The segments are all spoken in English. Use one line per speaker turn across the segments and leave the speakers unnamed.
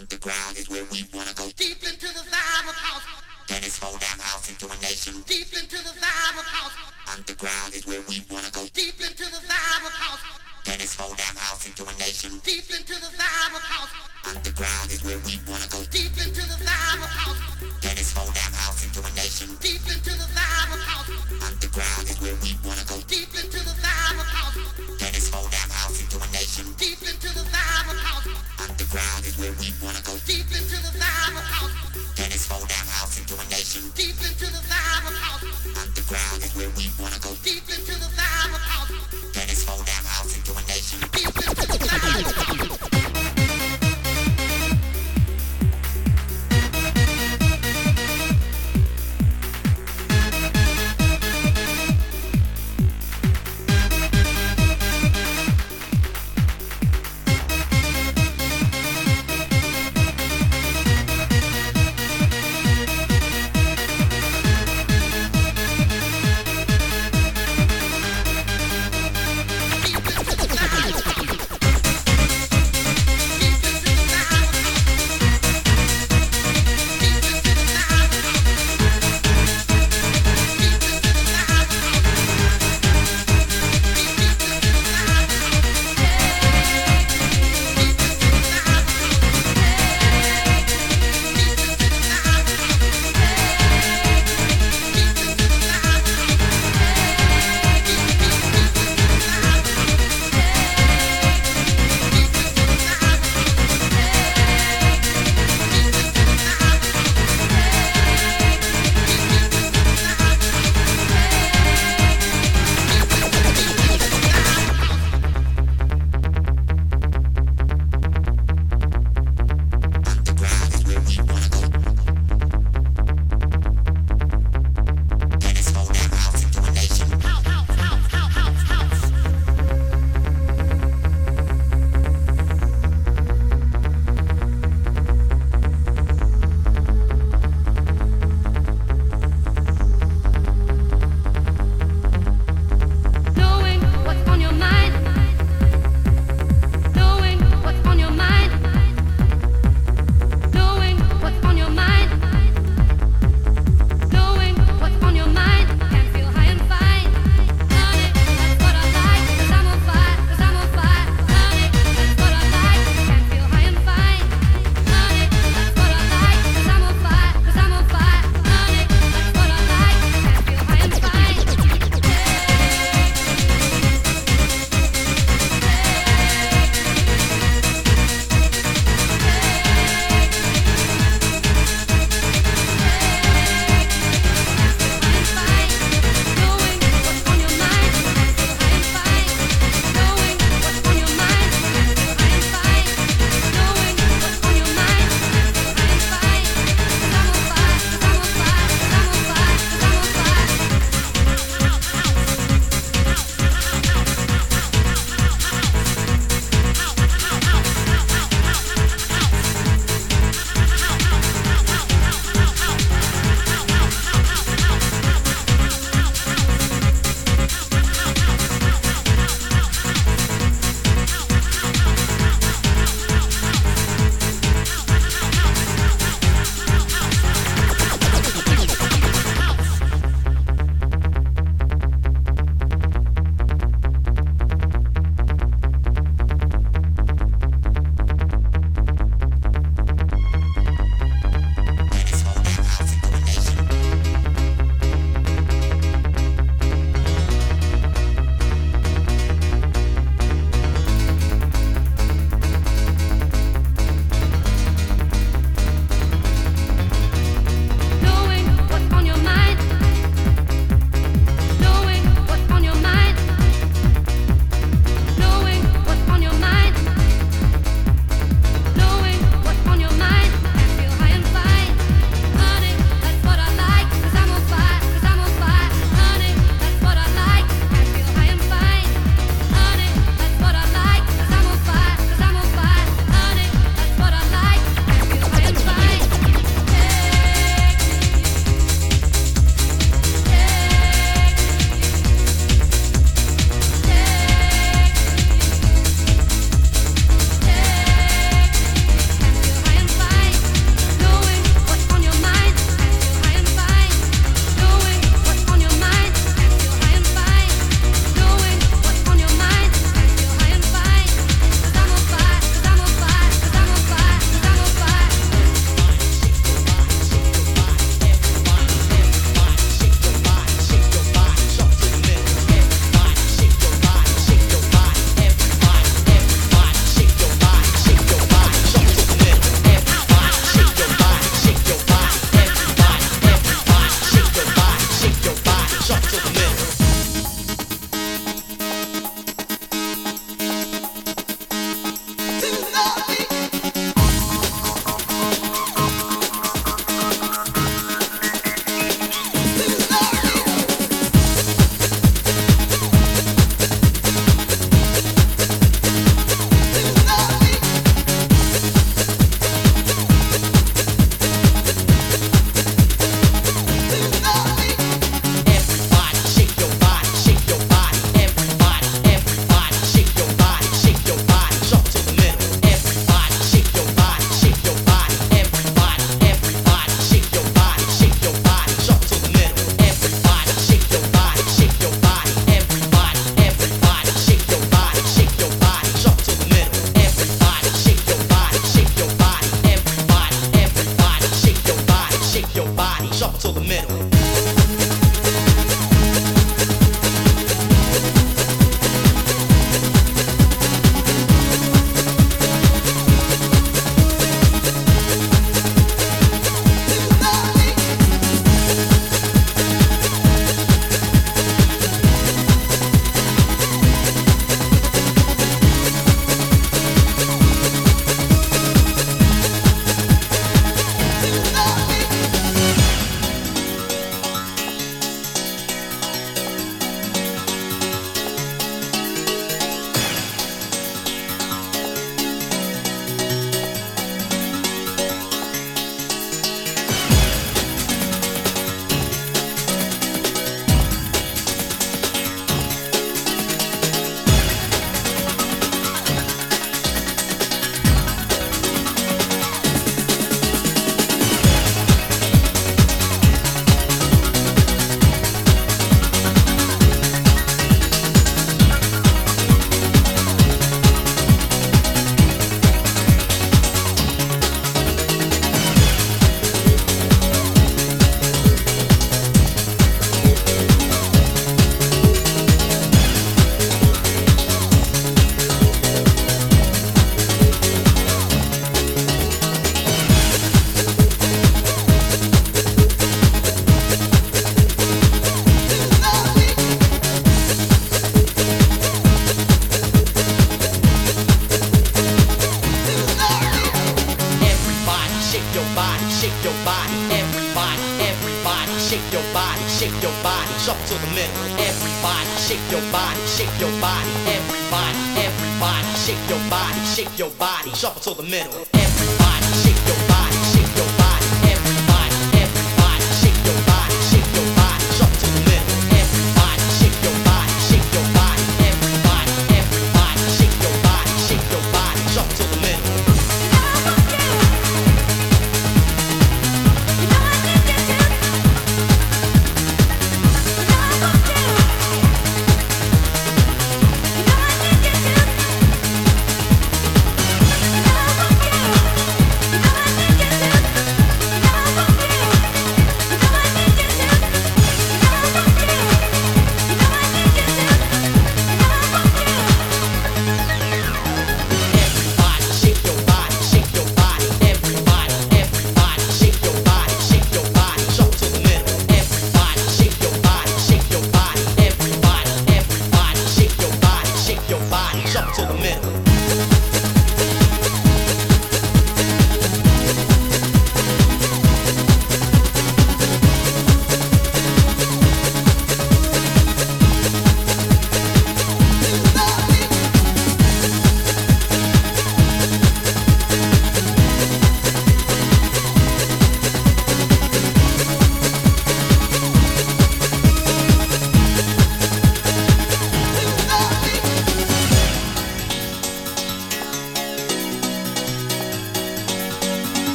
Underground is where we wanna go.
Deep into the vibe of house.
Dennis hold down house into a nation.
Deep into the vibe of house.
Underground is where we wanna go.
Deep into the vibe of house.
Dennis hold down house into a nation.
Deep into the vibe of house.
Underground is where we wanna go.
Deep into the vibe of house.
Dennis hold down house into a nation.
Deep into the vibe of house.
Underground is where we wanna go.
Deep into the vibe of house.
Dennis hold down house into a nation.
Deep into the vibe of house.
Underground is where we wanna go.
Deep into the vibe of house.
Dennis hold down house into a nation.
Deep into the vibe of house.
Underground is where we wanna go.
Deep into the vibe of house.
Dennis hold down house into a nation.
Deep into the vibe of house.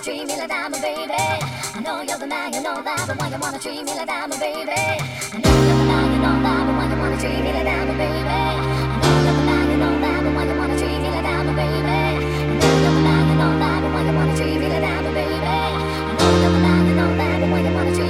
Wanna treat me like I'm a baby? I know you're the man, you know that, but why you wanna treat me like I'm a baby? I know you're the man, you know that, but why you wanna treat me like I'm a baby? I know you're the man, you know that, but why you wanna treat me like I'm a baby? I know you're the man, you know that, but why you wanna treat me like I'm a baby? I know you're the man, you know that, but why